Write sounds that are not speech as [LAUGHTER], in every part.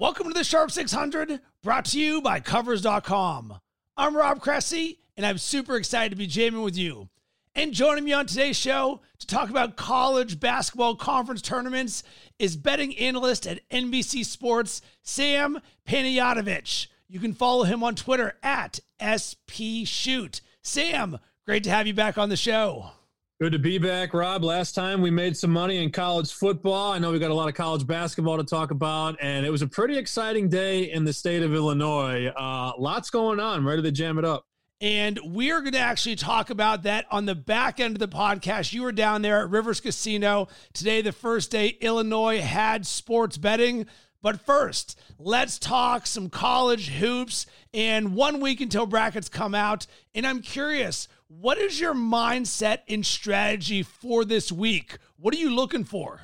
Welcome to the Sharp 600, brought to you by Covers.com. I'm Rob Cressy, and I'm super excited to be jamming with you. And joining me on today's show to talk about college basketball conference tournaments is betting analyst at NBC Sports, Sam Panayotovich. You can follow him on Twitter at SPShoot. Sam, great to have you back on the show. Good to be back, Rob. Last time we made some money in college football. I know we got a lot of college basketball to talk about, and it was a pretty exciting day in the state of Illinois. Uh, lots going on. Ready to jam it up. And we're going to actually talk about that on the back end of the podcast. You were down there at Rivers Casino today, the first day Illinois had sports betting. But first, let's talk some college hoops and one week until brackets come out. And I'm curious, what is your mindset and strategy for this week? What are you looking for?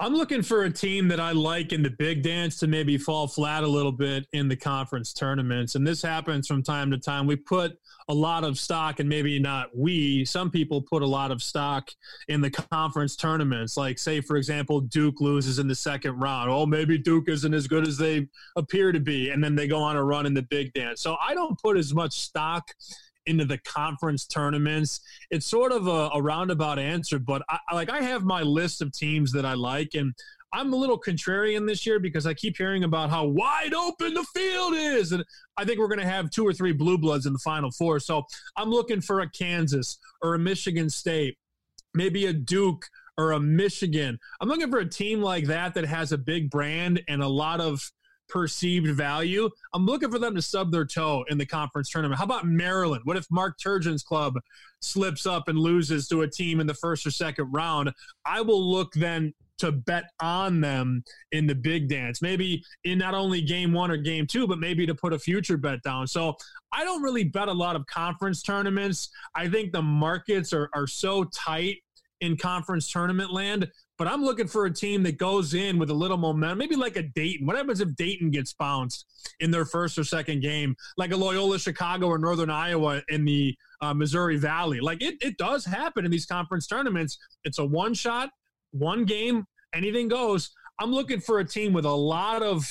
I'm looking for a team that I like in the big dance to maybe fall flat a little bit in the conference tournaments. And this happens from time to time. We put a lot of stock, and maybe not we, some people put a lot of stock in the conference tournaments. Like, say, for example, Duke loses in the second round. Oh, maybe Duke isn't as good as they appear to be. And then they go on a run in the big dance. So I don't put as much stock into the conference tournaments. It's sort of a, a roundabout answer, but I, like I have my list of teams that I like, and I'm a little contrarian this year because I keep hearing about how wide open the field is, and I think we're going to have two or three blue bloods in the final four. So I'm looking for a Kansas or a Michigan State, maybe a Duke or a Michigan. I'm looking for a team like that that has a big brand and a lot of perceived value. I'm looking for them to sub their toe in the conference tournament. How about Maryland? What if Mark Turgeon's club slips up and loses to a team in the first or second round? I will look then to bet on them in the big dance. Maybe in not only game one or game two, but maybe to put a future bet down. So I don't really bet a lot of conference tournaments. I think the markets are, are so tight in conference tournament land but I'm looking for a team that goes in with a little momentum, maybe like a Dayton. What happens if Dayton gets bounced in their first or second game, like a Loyola Chicago or Northern Iowa in the uh, Missouri Valley? Like it, it does happen in these conference tournaments. It's a one shot, one game, anything goes. I'm looking for a team with a lot of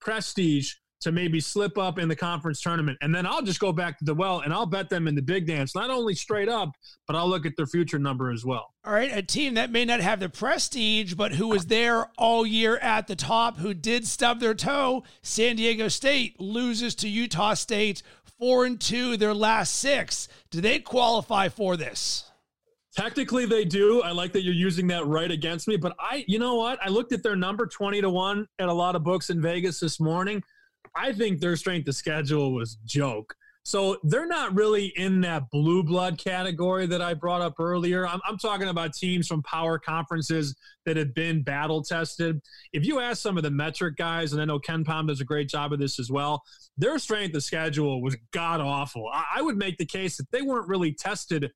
prestige to maybe slip up in the conference tournament. And then I'll just go back to the well and I'll bet them in the big dance, not only straight up, but I'll look at their future number as well. All right. A team that may not have the prestige, but who was there all year at the top, who did stub their toe, San Diego State loses to Utah State four and two their last six. Do they qualify for this? Technically, they do. I like that you're using that right against me, but I, you know what? I looked at their number 20 to 1 at a lot of books in Vegas this morning. I think their strength of schedule was joke. So they're not really in that blue blood category that I brought up earlier. I'm, I'm, talking about teams from power conferences that have been battle tested. If you ask some of the metric guys, and I know KenPom does a great job of this as well, their strength of schedule was god awful. I, I would make the case that they weren't really tested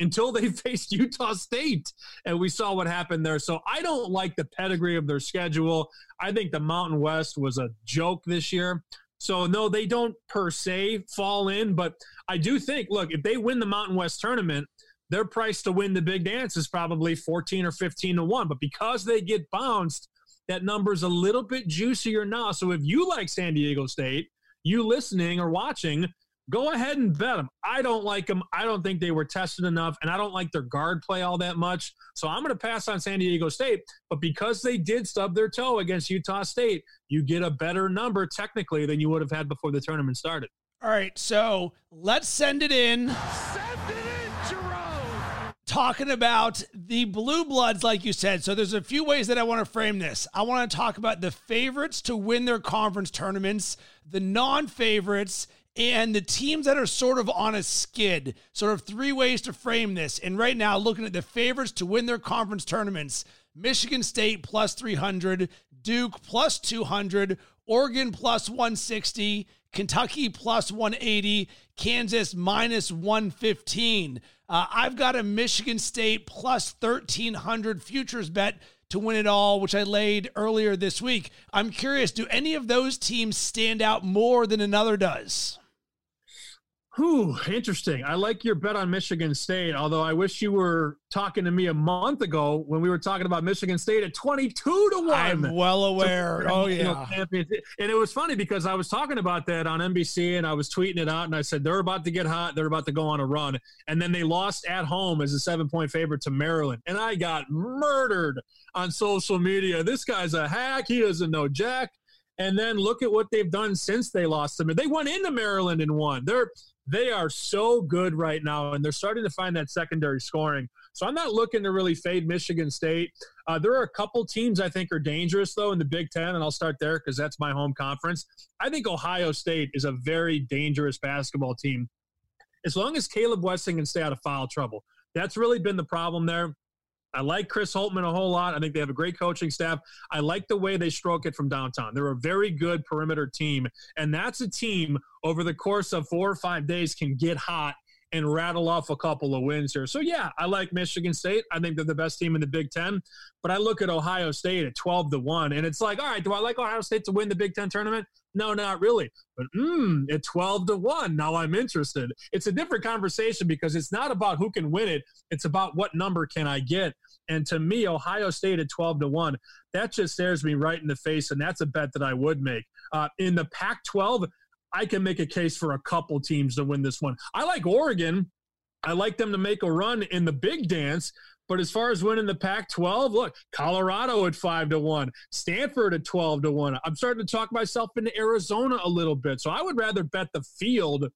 until they [LAUGHS] faced Utah State. And we saw what happened there. So I don't like the pedigree of their schedule. I think the Mountain West was a joke this year. So, no, they don't per se fall in. But I do think, look, if they win the Mountain West tournament, their price to win the big dance is probably 14 or 15 to 1. But because they get bounced, that number's a little bit juicier now. So if you like San Diego State, you listening or watching, go ahead and bet them. I don't like them. I don't think they were tested enough, and I don't like their guard play all that much. So I'm going to pass on San Diego State. But because they did stub their toe against Utah State, you get a better number technically than you would have had before the tournament started. All right, so let's send it in. Send it in, Jerome. Talking about the blue bloods, like you said. So there's a few ways that I want to frame this. I want to talk about the favorites to win their conference tournaments, the non favorites, and the teams that are sort of on a skid. Sort of three ways to frame this. And right now, looking at the favorites to win their conference tournaments Michigan State plus 300, Duke plus 200, Oregon plus 160, Kentucky plus 180, Kansas minus 115. Uh, I've got a Michigan State plus 1300 futures bet to win it all, which I laid earlier this week. I'm curious, do any of those teams stand out more than another does? Whew, interesting. I like your bet on Michigan State, although I wish you were talking to me a month ago when we were talking about Michigan State at 22 to 1. I'm well aware. Oh, yeah. And it was funny because I was talking about that on NBC and I was tweeting it out and I said, they're about to get hot. They're about to go on a run. And then they lost at home as a seven point favorite to Maryland. And I got murdered on social media. This guy's a hack. He doesn't know Jack. And then look at what they've done since they lost them. They went into Maryland and won. They're they are so good right now, and they're starting to find that secondary scoring. So I'm not looking to really fade Michigan State. Uh, there are a couple teams I think are dangerous though in the Big Ten, and I'll start there because that's my home conference. I think Ohio State is a very dangerous basketball team. As long as Caleb Wesson can stay out of foul trouble, that's really been the problem there. I like Chris Holtmann a whole lot. I think they have a great coaching staff. I like the way they stroke it from downtown. They're a very good perimeter team. And that's a team over the course of four or five days can get hot and rattle off a couple of wins here. So yeah, I like Michigan State. I think they're the best team in the Big Ten. But I look at Ohio State at 12 to 1, and it's like, all right, do I like Ohio State to win the Big Ten tournament? No, not really. But mm, at 12 to 1, now I'm interested. It's a different conversation because it's not about who can win it, it's about what number can I get. And to me, Ohio State at 12 to 1, that just stares me right in the face. And that's a bet that I would make. Uh, in the Pac 12, I can make a case for a couple teams to win this one. I like Oregon. I like them to make a run in the big dance. But as far as winning the Pac 12, look, Colorado at 5 to 1, Stanford at 12 to 1. I'm starting to talk myself into Arizona a little bit. So I would rather bet the field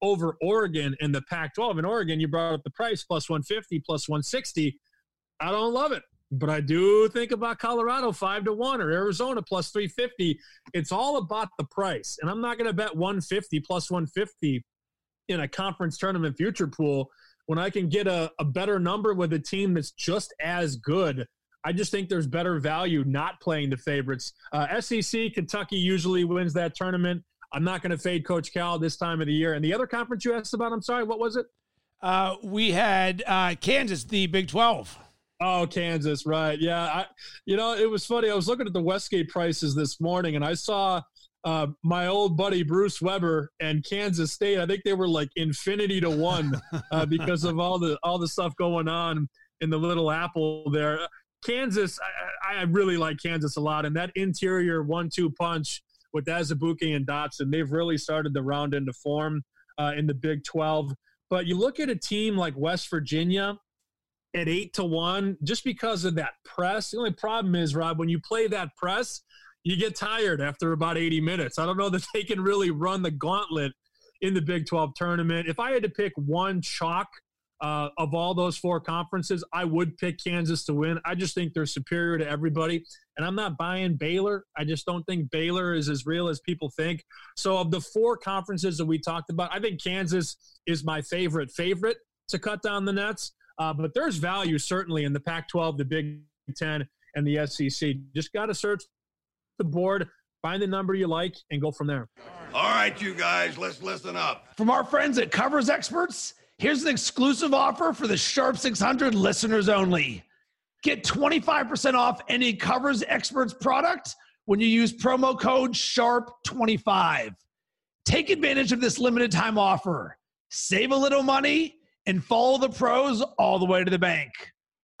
over Oregon in the Pac 12. In Oregon, you brought up the price plus 150, plus 160. I don't love it. But I do think about Colorado five to one or Arizona plus three fifty. It's all about the price, and I'm not going to bet one fifty plus one fifty in a conference tournament future pool when I can get a, a better number with a team that's just as good. I just think there's better value not playing the favorites. Uh, SEC, Kentucky usually wins that tournament. I'm not going to fade Coach Cal this time of the year. And the other conference you asked about, I'm sorry, what was it? Uh, we had uh, Kansas, the Big 12. Oh, Kansas, right? Yeah, I, you know, it was funny. I was looking at the Westgate prices this morning, and I saw uh, my old buddy Bruce Weber and Kansas State. I think they were like infinity to one uh, [LAUGHS] because of all the all the stuff going on in the Little Apple there. Kansas, I, I really like Kansas a lot, and that interior one-two punch with Azubuike and Dotson, they've really started to round into form uh, in the Big Twelve. But you look at a team like West Virginia at eight to one just because of that press. The only problem is, Rob, when you play that press, you get tired after about 80 minutes. I don't know [LAUGHS] that they can really run the gauntlet in the Big 12 tournament. If I had to pick one chalk uh, of all those four conferences, I would pick Kansas to win. I just think they're superior to everybody. And I'm not buying Baylor. I just don't think Baylor is as real as people think. So, of the four conferences that we talked about, I think Kansas is my favorite favorite to cut down the nets. Uh, but there's value certainly in the Pac 12, the Big 10, and the SEC. Just got to search the board, find the number you like, and go from there. All right, you guys, let's listen up. From our friends at Covers Experts, here's an exclusive offer for the Sharp 600 listeners only. Get 25% off any Covers Experts product when you use promo code SHARP25. Take advantage of this limited time offer. Save a little money and follow the pros all the way to the bank.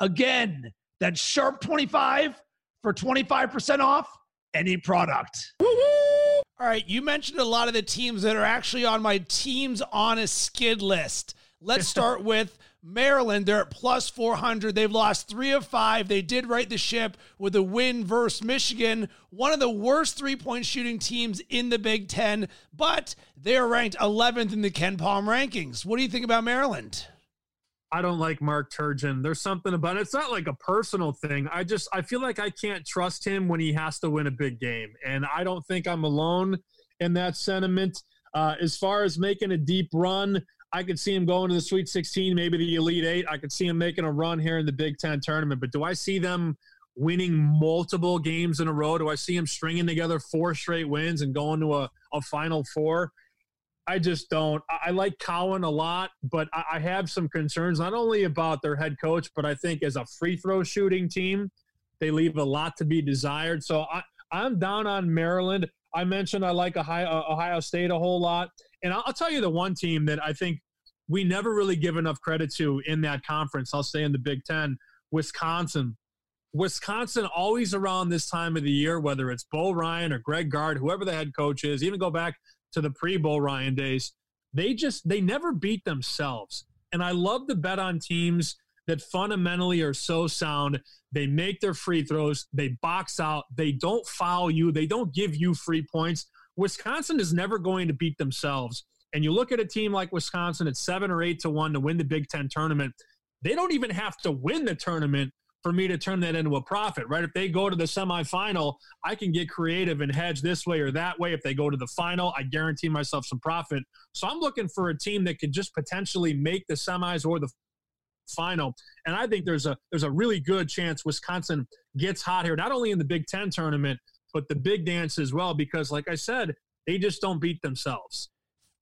Again, that's Sharp 25 for 25% off any product. All right, you mentioned a lot of the teams that are actually on my teams on a skid list. Let's [LAUGHS] start with Maryland. They're at plus 400. They've lost three of five. They did right the ship with a win versus Michigan, one of the worst three point shooting teams in the Big Ten, but they're ranked 11th in the KenPom rankings. What do you think about Maryland? I don't like Mark Turgeon. There's something about it. It's not like a personal thing. I just I feel like I can't trust him when he has to win a big game, and I don't think I'm alone in that sentiment. Uh, as far as making a deep run, I could see him going to the Sweet 16, maybe the Elite Eight. I could see him making a run here in the Big Ten tournament. But do I see them winning multiple games in a row? Do I see him stringing together four straight wins and going to a, a Final Four? I just don't. I like Cowan a lot, but I have some concerns not only about their head coach, but I think as a free throw shooting team, they leave a lot to be desired. So I, I'm down on Maryland. I mentioned I like Ohio, Ohio State a whole lot. And I'll, tell you the one team that I think we never really give enough credit to in that conference. I'll say in the Big Ten, Wisconsin. Wisconsin always around this time of the year, whether it's Bo Ryan or Greg Gard, whoever the head coach is, even go back to the pre-Bo Ryan days, they just they never beat themselves. And I love to bet on teams that fundamentally are so sound. They make their free throws, they box out, they don't foul you, they don't give you free points. Wisconsin is never going to beat themselves. And you look at a team like Wisconsin at seven or eight to one to win the Big Ten tournament. They don't even have to win the tournament for me to turn that into a profit, right? If they go to the semifinal, I can get creative and hedge this way or that way. If they go to the final, I guarantee myself some profit. So I'm looking for a team that could just potentially make the semis or the final. And I think there's a there's a really good chance Wisconsin gets hot here, not only in the Big Ten tournament, but the big dance as well, because like I said, they just don't beat themselves.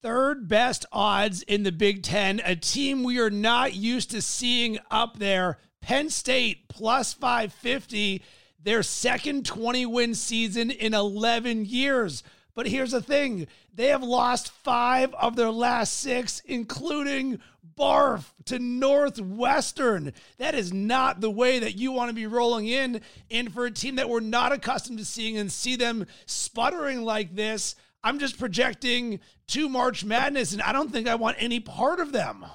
Third best odds in the Big Ten, a team we are not used to seeing up there. Penn State plus 550, their second 20 win season in 11 years. But here's the thing they have lost five of their last six, including barf to Northwestern. That is not the way that you want to be rolling in. And for a team that we're not accustomed to seeing and see them sputtering like this, I'm just projecting to March Madness, and I don't think I want any part of them.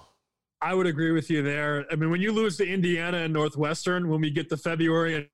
I would agree with you there. I mean, when you lose to Indiana and Northwestern, when we get to February and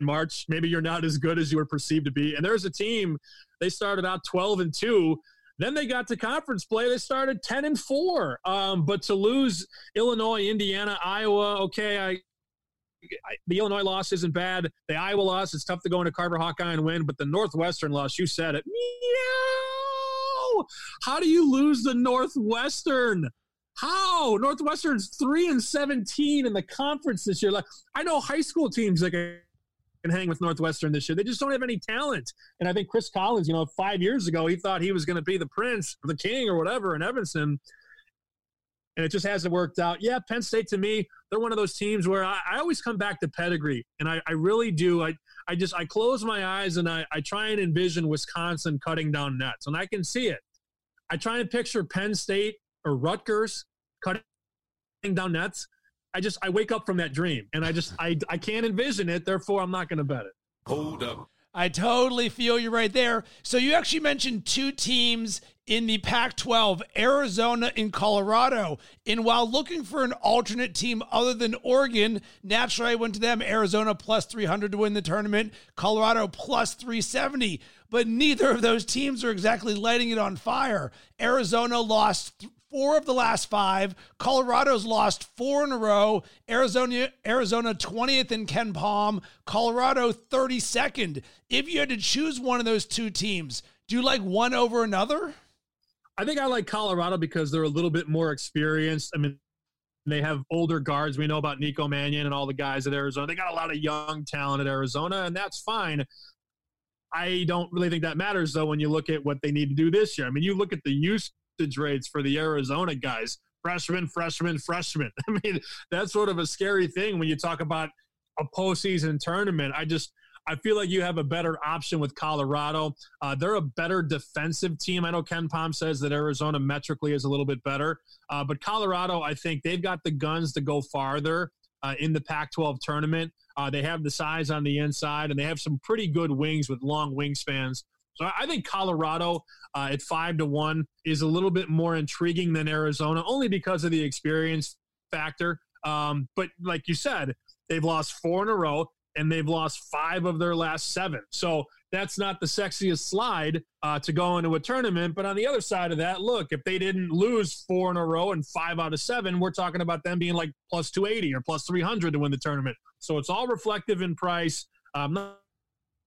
March, maybe you're not as good as you were perceived to be. And there's a team, they started out 12 and 2. Then they got to conference play. They started 10 and 4. Um, but to lose Illinois, Indiana, Iowa, okay, I, I, the Illinois loss isn't bad. The Iowa loss, it's tough to go into Carver Hawkeye and win. But the Northwestern loss, you said it. Meow! How do you lose the Northwestern? How Northwestern's three and seventeen in the conference this year. Like I know high school teams that can hang with Northwestern this year. They just don't have any talent. And I think Chris Collins, you know, five years ago he thought he was going to be the prince, or the king, or whatever in Evanston, and it just hasn't worked out. Yeah, Penn State to me, they're one of those teams where I, I always come back to pedigree, and I, I really do. I I just I close my eyes and I, I try and envision Wisconsin cutting down nets, and I can see it. I try and picture Penn State or Rutgers cutting down nets. I just I wake up from that dream and I just I I can't envision it. Therefore, I'm not going to bet it. Hold up. I totally feel you right there. So you actually mentioned two teams in the Pac 12, Arizona and Colorado. And while looking for an alternate team other than Oregon, naturally I went to them Arizona plus 300 to win the tournament, Colorado plus 370. But neither of those teams are exactly lighting it on fire. Arizona lost four of the last five. Colorado's lost four in a row. Arizona, Arizona 20th in KenPom. Colorado 32nd. If you had to choose one of those two teams, do you like one over another? I think I like Colorado because they're a little bit more experienced. I mean, they have older guards. We know about Nico Mannion and all the guys at Arizona. They got a lot of young talent at Arizona, and that's fine. I don't really think that matters though when you look at what they need to do this year. I mean, you look at the usage rates for the Arizona guys, freshman, freshman, freshman. [LAUGHS] I mean, that's sort of a scary thing when you talk about a postseason tournament. I just I feel like you have a better option with Colorado. Uh, they're a better defensive team. I know KenPom says that Arizona metrically is a little bit better, uh, but Colorado, I think they've got the guns to go farther uh, in the Pac 12 tournament. Uh, they have the size on the inside, and they have some pretty good wings with long wingspans. So I think Colorado uh, at five to one is a little bit more intriguing than Arizona, only because of the experience factor. Um, but like you said, they've lost four in a row and they've lost five of their last seven. So that's not the sexiest slide uh, to go into a tournament. But on the other side of that, look, if they didn't lose four in a row and five out of seven, we're talking about them being like plus 280 or plus 300 to win the tournament. So it's all reflective in price. I'm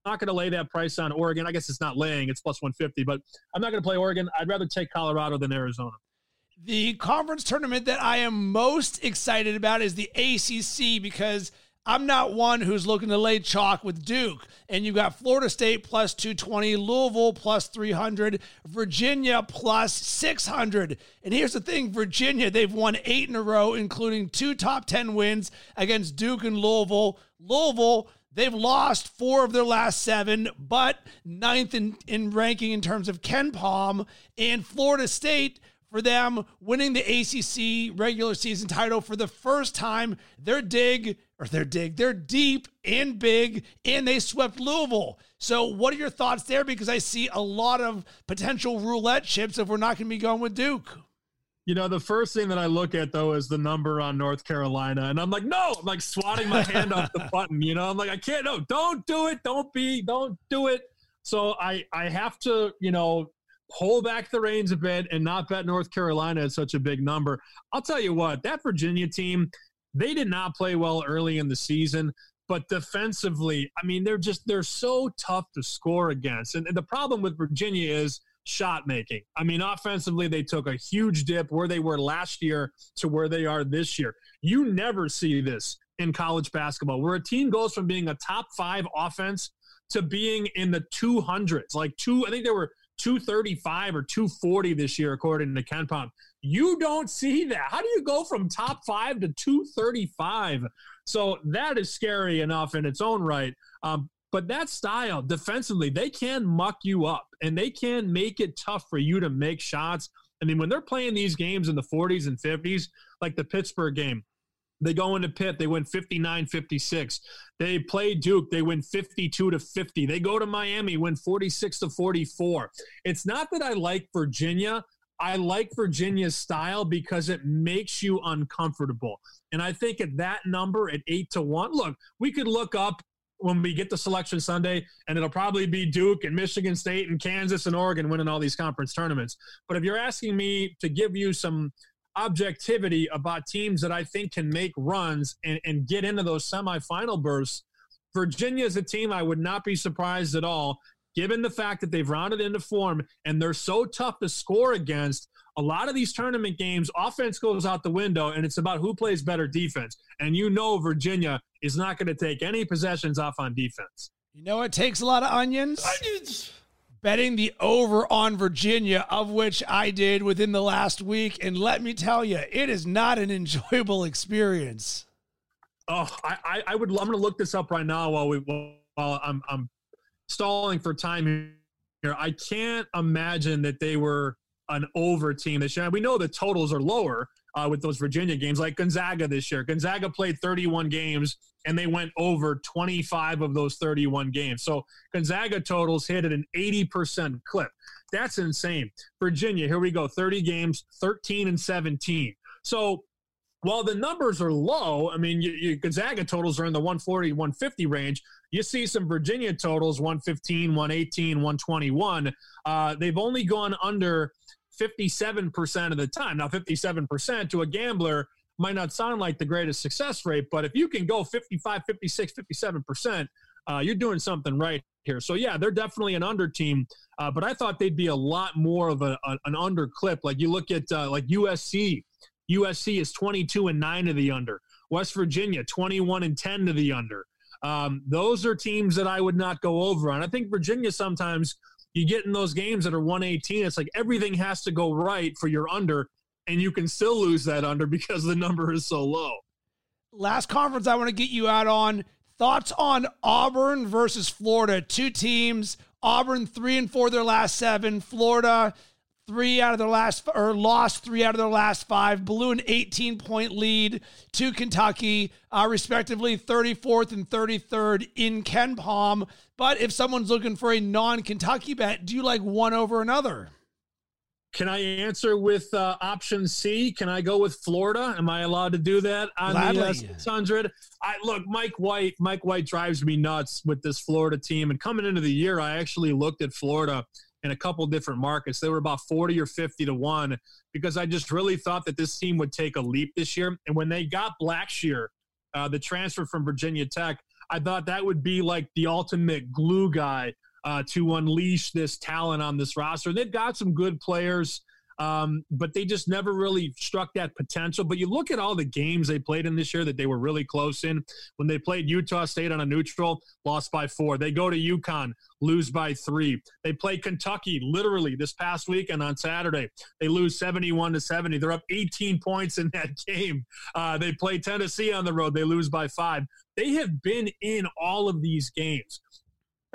not, going to lay that price on Oregon. I guess it's not laying, it's plus 150, but I'm not going to play Oregon. I'd rather take Colorado than Arizona. The conference tournament that I am most excited about is the ACC because – I'm not one who's looking to lay chalk with Duke. And you've got Florida State plus 220, Louisville plus 300, Virginia plus 600. And here's the thing Virginia, they've won eight in a row, including two top 10 wins against Duke and Louisville. Louisville, They've lost four of their last seven, but ninth in, in ranking in terms of KenPom And Florida State, for them winning the ACC regular season title for the first time, they're dig, or they're dig, they're deep and big, and they swept Louisville. So, what are your thoughts there? Because I see a lot of potential roulette chips if we're not going to be going with Duke. You know, the first thing that I look at though is the number on North Carolina, and I'm like, no, I'm like swatting my hand off the [LAUGHS] button. You know, I'm like, I can't. No, don't do it. Don't be. Don't do it. So I I have to you know pull back the reins a bit and not bet North Carolina at such a big number. I'll tell you what, that Virginia team, they did not play well early in the season. But defensively, I mean, they're just they're so tough to score against. And, and the problem with Virginia is shot making. I mean, offensively, they took a huge dip where they were last year to where they are this year. You never see this in college basketball where a team goes from being a top five offense to being in the 200s. Like two, I think they were 235 or 240 this year, according to KenPom. You don't see that. How do you go from top five to 235? So that is scary enough in its own right. Um, but that style defensively, they can muck you up and they can make it tough for you to make shots. I mean, when they're playing these games in the 40s and 50s, like the Pittsburgh game, they go into Pitt, they win 59 56. They play Duke, they win 52 to 50. They go to Miami, win 46 to 44. It's not that I like Virginia. I like Virginia's style because it makes you uncomfortable. And I think at that number, at eight to one, look, we could look up when we get to selection Sunday, and it'll probably be Duke and Michigan State and Kansas and Oregon winning all these conference tournaments. But if you're asking me to give you some objectivity about teams that I think can make runs and, and get into those semifinal bursts, Virginia is a team I would not be surprised at all, given the fact that they've rounded into form and they're so tough to score against. A lot of these tournament games, offense goes out the window, and it's about who plays better defense. And you know, Virginia is not going to take any possessions off on defense. You know, it takes a lot of onions. Onions betting the over on Virginia, of which I did within the last week. And let me tell you, it is not an [LAUGHS] enjoyable experience. Oh, I, I would. I'm going to look this up right now while we while I'm I'm stalling for time here. I can't imagine that they were an over team this year. We know the totals are lower uh, with those Virginia games, like Gonzaga this year. Gonzaga played 31 games and they went over 25 of those 31 games. So Gonzaga totals hit at an 80% clip. That's insane. Virginia, here we go 30 games, 13 and 17. So while the numbers are low, I mean, you, you, Gonzaga totals are in the 140, 150 range. You see some Virginia totals 115, 118, 121. Uh, they've only gone under 57% of the time. Now, 57% to a gambler might not sound like the greatest success rate, but if you can go 55, 56, 57%, uh, you're doing something right here. So, yeah, they're definitely an under team, uh, but I thought they'd be a lot more of a, a, an under clip. Like you look at uh, like USC, USC is 22 and 9 to the under. West Virginia, 21 and 10 to the under. Um, those are teams that I would not go over on. I think Virginia sometimes you get in those games that are 118, it's like everything has to go right for your under and you can still lose that under [LAUGHS] because the number is so low. Last conference I want to get you out on thoughts on Auburn versus Florida. Two teams. Auburn three and four their last seven. Florida three out of their last or lost three out of their last five. Blew an 18 point lead to Kentucky, uh, respectively 34th and 33rd in KenPom But if someone's looking for a non Kentucky bet, do you like one over another? Can I answer with uh, option C? Can I go with Florida? Am I allowed to do that on Gladly. the uh, 600? I look, Mike White. Mike White drives me nuts with this Florida team. And coming into the year, I actually looked at Florida in a couple different markets. They were about 40 or 50 to one because I just really thought that this team would take a leap this year. And when they got Blackshear, uh, the transfer from Virginia Tech, I thought that would be like the ultimate glue guy uh, to unleash this talent on this roster. They've got some good players. Um, but they just never really struck that potential. But you look at all the games they played in this year that they were really close in. When they played Utah State on a neutral, lost by four. They go to UConn, lose by three. They play Kentucky literally this past weekend on Saturday. They lose 71 to 70. They're up 18 points in that [LAUGHS] game. Uh, they play Tennessee on the road. They lose by five. They have been in all of these games.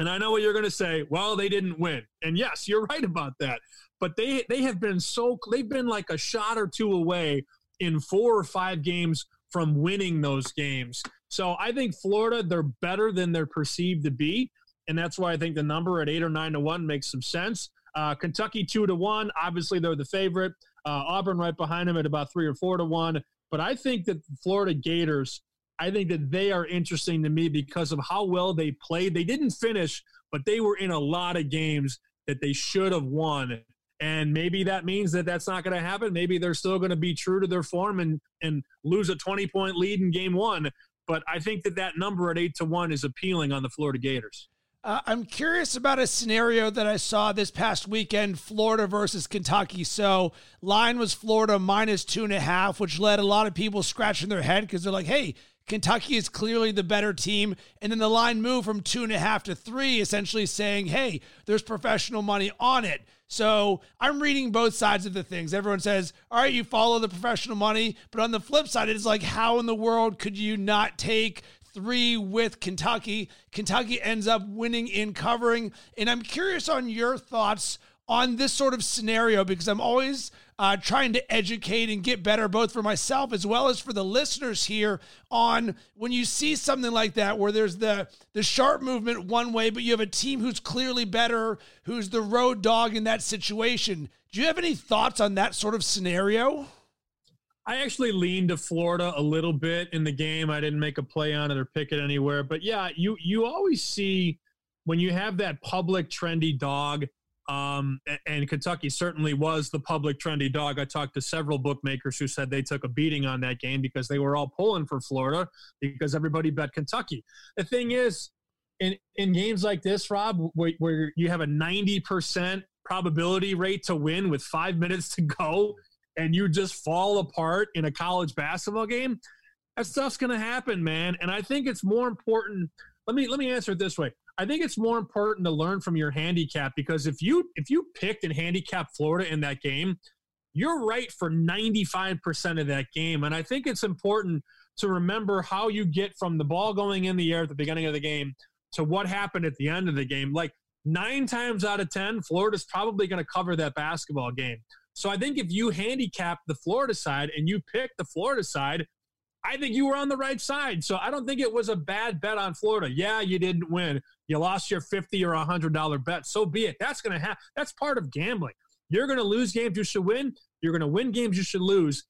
And I know what you're going to say. Well, they didn't win. And yes, you're right about that but they they have been so they've been like a shot or two away in four or five games from winning those games. So I think Florida they're better than they're perceived to be, and that's why I think the number at eight or nine to one makes some sense. Uh, Kentucky two to one, obviously they're the favorite. Uh, Auburn right behind them at about three or four to one. But I think that Florida Gators, I think that they are interesting to me because of how well they played. They didn't finish, but they were in a lot of games that they should have won and maybe that means that that's not going to happen. Maybe they're still going to be true to their form and and lose a 20 point lead in game one. But I think that that number at eight to one is appealing on the Florida Gators. Uh, I'm curious about a scenario that I saw this past weekend Florida versus Kentucky. So, line was Florida minus two and a half, which led a lot of people scratching their head because they're like, hey, Kentucky is clearly the better team. And then the line moved from two and a half to three, essentially saying, hey, there's professional money on it. So I'm reading both sides of the things. Everyone says, all right, you follow the professional money. But on the flip side, it's like, how in the world could you not take three with Kentucky? Kentucky ends up winning in covering. And I'm curious on your thoughts on this sort of scenario because I'm always uh, trying to educate and get better, both for myself as well as for the listeners here, on when you see something like that where there's the the sharp movement one way, but you have a team who's clearly better, who's the road dog in that situation. Do you have any thoughts on that sort of scenario? I actually leaned to Florida a little bit in the game. I didn't make a play on it or pick it anywhere, but yeah, you you always see when you have that public trendy dog um, and Kentucky certainly was the public trendy dog. I talked to several bookmakers who said they took a beating on that game because they were all pulling for Florida because everybody bet Kentucky. The thing is, in, in games like this, Rob, where, where you have a 90% probability rate to win with five minutes to go and you just fall apart in a college basketball game, that stuff's going to happen, man. And I think it's more important. Let me let me answer it this way. I think it's more important to learn from your handicap because if you if you picked and handicapped Florida in that game, you're right for 95% of that game. And I think it's important to remember how you get from the ball going in the air at the beginning of the game to what happened at the end of the game. Like nine times out of 10, Florida's probably going to cover that basketball game. So I think if you handicap the Florida side and you pick the Florida side, I think you were on the right side. So I don't think it was a bad bet on Florida. Yeah, you didn't win. You lost your 50 or $100 bet. So be it. That's going to happen. That's part of gambling. You're going to lose games you should win. You're going to win games you should lose.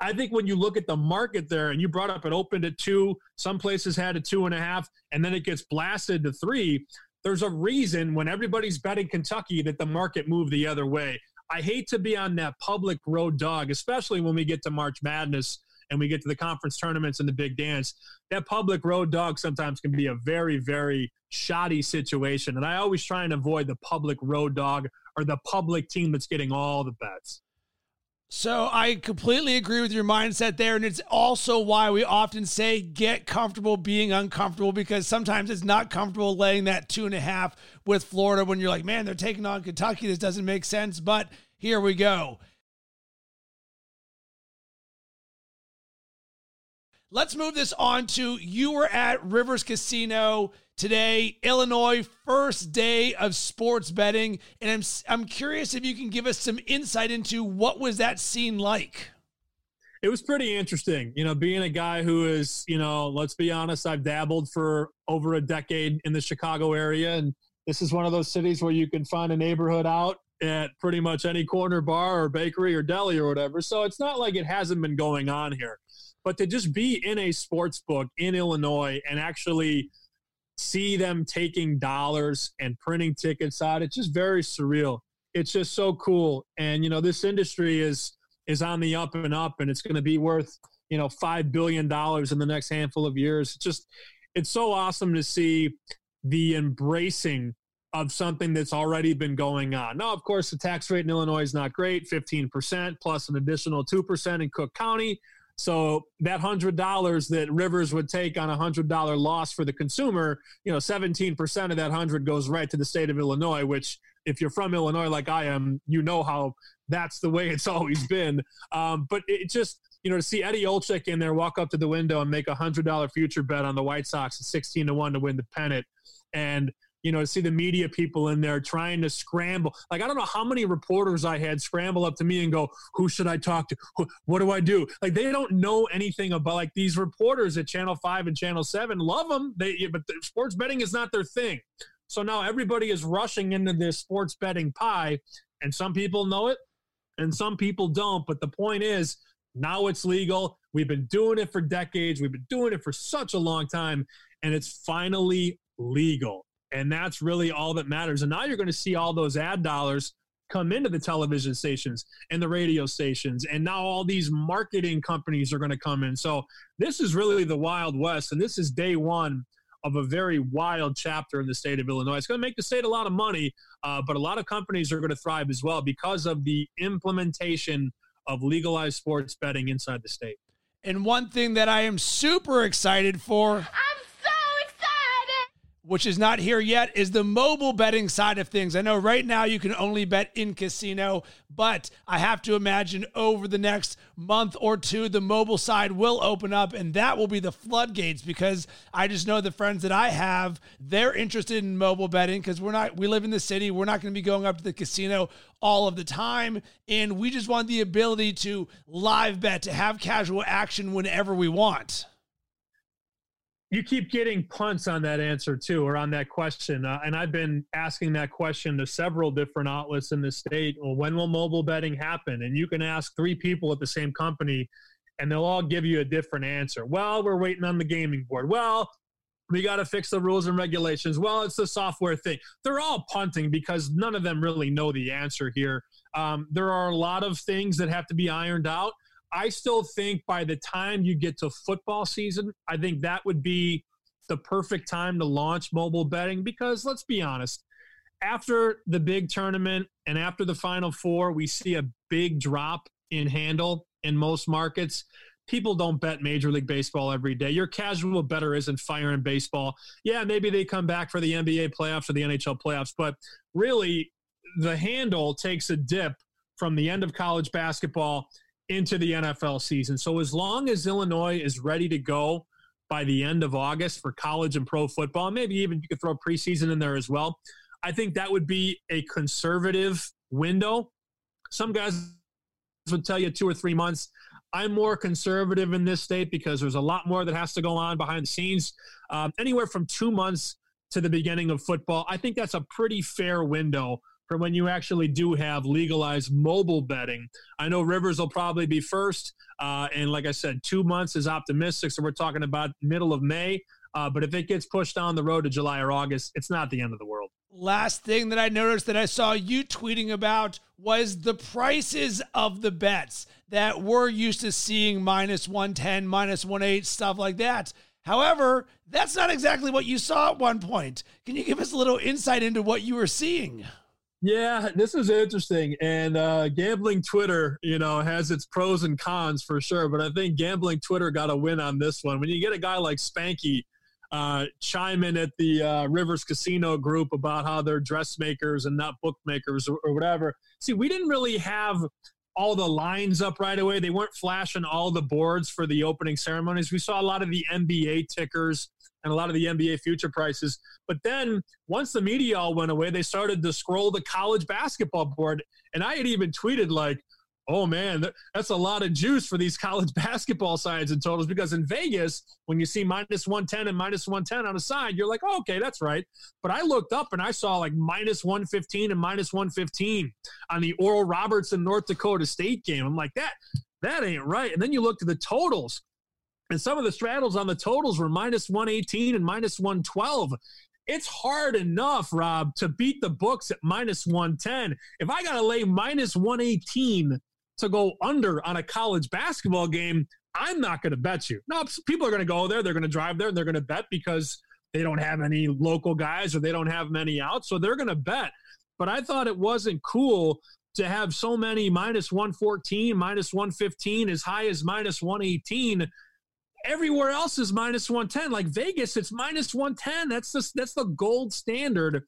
I think when you look at the market there, and you brought up it opened at two, some places had a two and a half, and then it gets blasted to three. There's a reason when everybody's betting Kentucky that the market moved the other way. I hate to be on that public road dog, especially when we get to March Madness and we get to the conference tournaments and the big dance, that public road dog sometimes can be a very, very shoddy situation. And I always try and avoid the public road dog or the public team that's getting all the bets. So I completely agree with your mindset there. And it's also why we often say get comfortable being uncomfortable because sometimes it's not comfortable laying that two and a half with Florida when you're like, man, they're taking on Kentucky. This doesn't make sense. But here we go. Let's move this on to you were at Rivers Casino today, Illinois, first day of sports betting, and I'm I'm curious if you can give us some insight into what was that scene like. It was pretty interesting, you know, being a guy who is, you know, let's be honest, I've dabbled for over a decade in the Chicago area, and this is one of those cities where you can find a neighborhood out at pretty much any corner bar or bakery or deli or whatever. So it's not like it hasn't been going on here but to just be in a sports book in Illinois and actually see them taking dollars and printing tickets out, it's just very surreal. It's just so cool. And you know, this industry is is on the up and up and it's going to be worth, you know, 5 billion dollars in the next handful of years. It's just it's so awesome to see the embracing of something that's already been going on. Now, of course, the tax rate in Illinois is not great 15% plus an additional 2% in Cook County. So that hundred dollars that Rivers would take on a hundred dollar loss for the consumer, you know, seventeen percent of that hundred goes right to the state of Illinois. Which, if you're from Illinois like I am, you know how that's the way it's [LAUGHS] always been. Um, but it just, you know, to see Eddie Olczyk in there walk up to the window and make a hundred dollar future bet on the White Sox at sixteen to one to win the pennant, and you know, to see the media people in there trying to scramble. Like, I don't know how many reporters I had scramble up to me and go, Who should I talk to? What do I do? Like, they don't know anything about, like, these reporters at Channel 5 and Channel 7 love them, they, but the, sports betting is not their thing. So now everybody is rushing into this sports betting pie, and some people know it and some people don't. But the point is, now it's legal. We've been doing it for decades, we've been doing it for such a long time, and it's finally legal. And that's really all that matters. And now you're going to see all those ad dollars come into the television stations and the radio stations. And now all these marketing companies are going to come in. So this is really the Wild West. And this is day one of a very wild chapter in the state of Illinois. It's going to make the state a lot of money, uh, but a lot of companies are going to thrive as well because of the implementation of legalized sports betting inside the state. And one thing that I am super excited for which is not here yet, is the mobile betting side of things. I know right now you can only bet in casino, but I have to imagine over the next month or two, the mobile side will open up and that will be the floodgates because I just know the friends that I have, they're interested in mobile betting because we're not, we live in the city. We're not going to be going up to the casino all of the time. And we just want the ability to live bet, to have casual action whenever we want you keep getting punts on that answer too, or on that question. Uh, and I've been asking that question to several different outlets in the state. Well, when will mobile betting happen? And you can ask three people at the same company, and they'll all give you a different answer. Well, we're waiting on the gaming board. Well, we got to fix the rules and regulations. Well, it's the software thing. They're all punting because none of them really know the answer here. Um, there are a lot of things that have to be ironed out. I still think by the time you get to football season, I think that would be the perfect time to launch mobile betting because let's be honest, after the big tournament and after the final four, we see a big drop in handle in most markets. People don't bet Major League Baseball every day. Your casual better isn't firing baseball. Yeah, maybe they come back for the NBA playoffs or the NHL playoffs, but really the handle takes a dip from the end of college basketball into the NFL season. So as long as Illinois is ready to go by the end of August for college and pro football, maybe even you could throw preseason in there as well. I think that would be a conservative window. Some guys would tell you two or three months. I'm more conservative in this state because there's a lot more that has to go on behind the scenes. Um, anywhere from two months to the beginning of football, I think that's a pretty fair window for when you actually do have legalized mobile betting. I know Rivers will probably be first. Uh, and like I said, two months is optimistic. So we're talking about middle of May. Uh, but if it gets pushed down the road to July or August, it's not the end of the world. Last thing that I noticed that I saw you tweeting about was the prices of the bets that we're used to seeing minus 110, minus 18, stuff like that. However, that's not exactly what you saw at one point. Can you give us a little insight into what you were seeing? Yeah, this is interesting. And uh, gambling Twitter, you know, has its pros and cons for sure. But I think gambling Twitter got a win on this one. When you get a guy like Spanky uh, chime in at the uh, Rivers Casino group about how they're dressmakers and not bookmakers or, or whatever. See, we didn't really have all the lines up right away. They weren't flashing all the boards for the opening ceremonies. We saw a lot of the NBA tickers and a lot of the NBA future prices. But then once the media all went away, they started to scroll the college basketball board. And I had even tweeted, like, oh man, that's a lot of juice for these [LAUGHS] college basketball sides and totals because in Vegas, when you see minus 110 and minus 110 on a side, you're like, oh, okay, that's right. But I looked up and I saw like minus 115 and minus 115 on the Oral Robertson North Dakota State game. I'm like, that that ain't right. And then you look at the totals. And some of the straddles on the totals were minus 118 and minus 112. It's hard enough, Rob, to beat the books at minus 110. If I got to lay minus 118 to go under on a college basketball game, I'm not going to bet you. No, people are going to go there. They're going to drive there and they're going to bet because they don't have any local guys or they don't have many out, so they're going to bet. But I thought it wasn't cool to have so many minus 114, minus 115, as high as minus 118. Everywhere else is minus 110. Like Vegas, it's minus 110. That's the, that's the gold standard.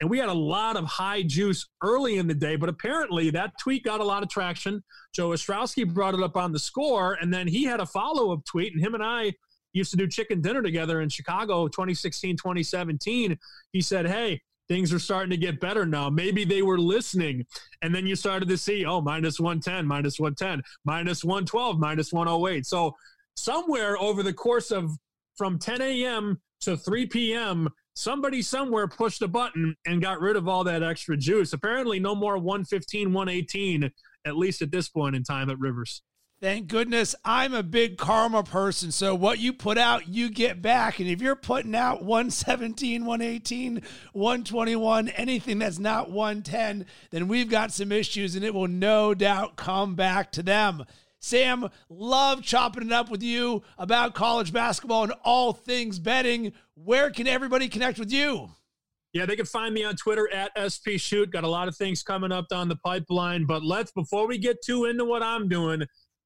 And we had a lot of high juice early in the day, but apparently that tweet got a lot of traction. Joe Ostrowski brought it up on the score, and then he had a follow up tweet, and him and I used to do chicken dinner together in Chicago 2016, 2017. He said, Hey, things are starting to get better now. Maybe they were listening. And then you started to see, oh, minus 110, minus 110, minus 112, minus 108. So somewhere over the course of from 10 a.m. to 3 p.m., somebody somewhere pushed a button and got rid of all that extra juice. Apparently, no more 115, 118, at least at this point in time at Rivers. Thank goodness I'm a big karma person. So what you put out, you get back. And if you're putting out 117, 118, 121, anything that's not 110, then we've got some issues and it will no doubt come back to them. Sam, love chopping it up with you about college basketball and all things betting. Where can everybody connect with you? Yeah, they can find me on Twitter at SP Shoot. Got a lot of things coming up down the pipeline. But let's, before we get too into what I'm doing,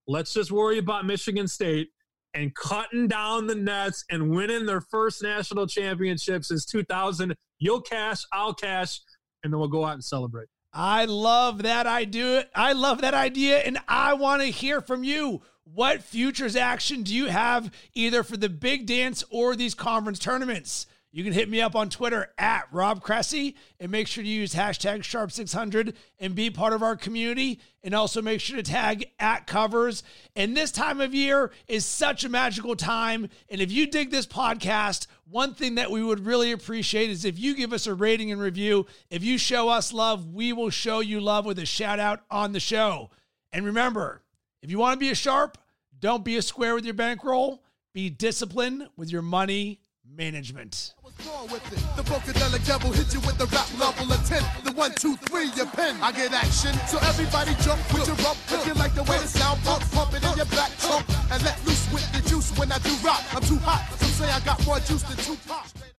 let's just worry about Michigan State and cutting down the nets and winning their first national championship since 2000. You'll cash, I'll cash, and then we'll go out and celebrate. I love that idea. I love that idea, and I want to hear from you. What futures action do you have either for the big dance or these conference tournaments? You can hit me up on Twitter at Rob Cressy and make sure to use hashtag Sharp600 and be part of our community. And also make sure to tag at covers. And this time of year is such a magical time. And if you dig this podcast, one thing that we would really appreciate is if you give us a rating and review. If you show us love, we will show you love with a shout out on the show. And remember, if you want to be a sharp, don't be a square with your bankroll. Be disciplined with your money management. The funkadelic devil hit you with the rap level of 10. The one, two, three, your pen. I get action. So everybody jump with your rump. If you like the way the sound pump, pump it in your black trunk. And let loose with the juice when I do rock. I'm too hot. Some say I got more juice than Tupac.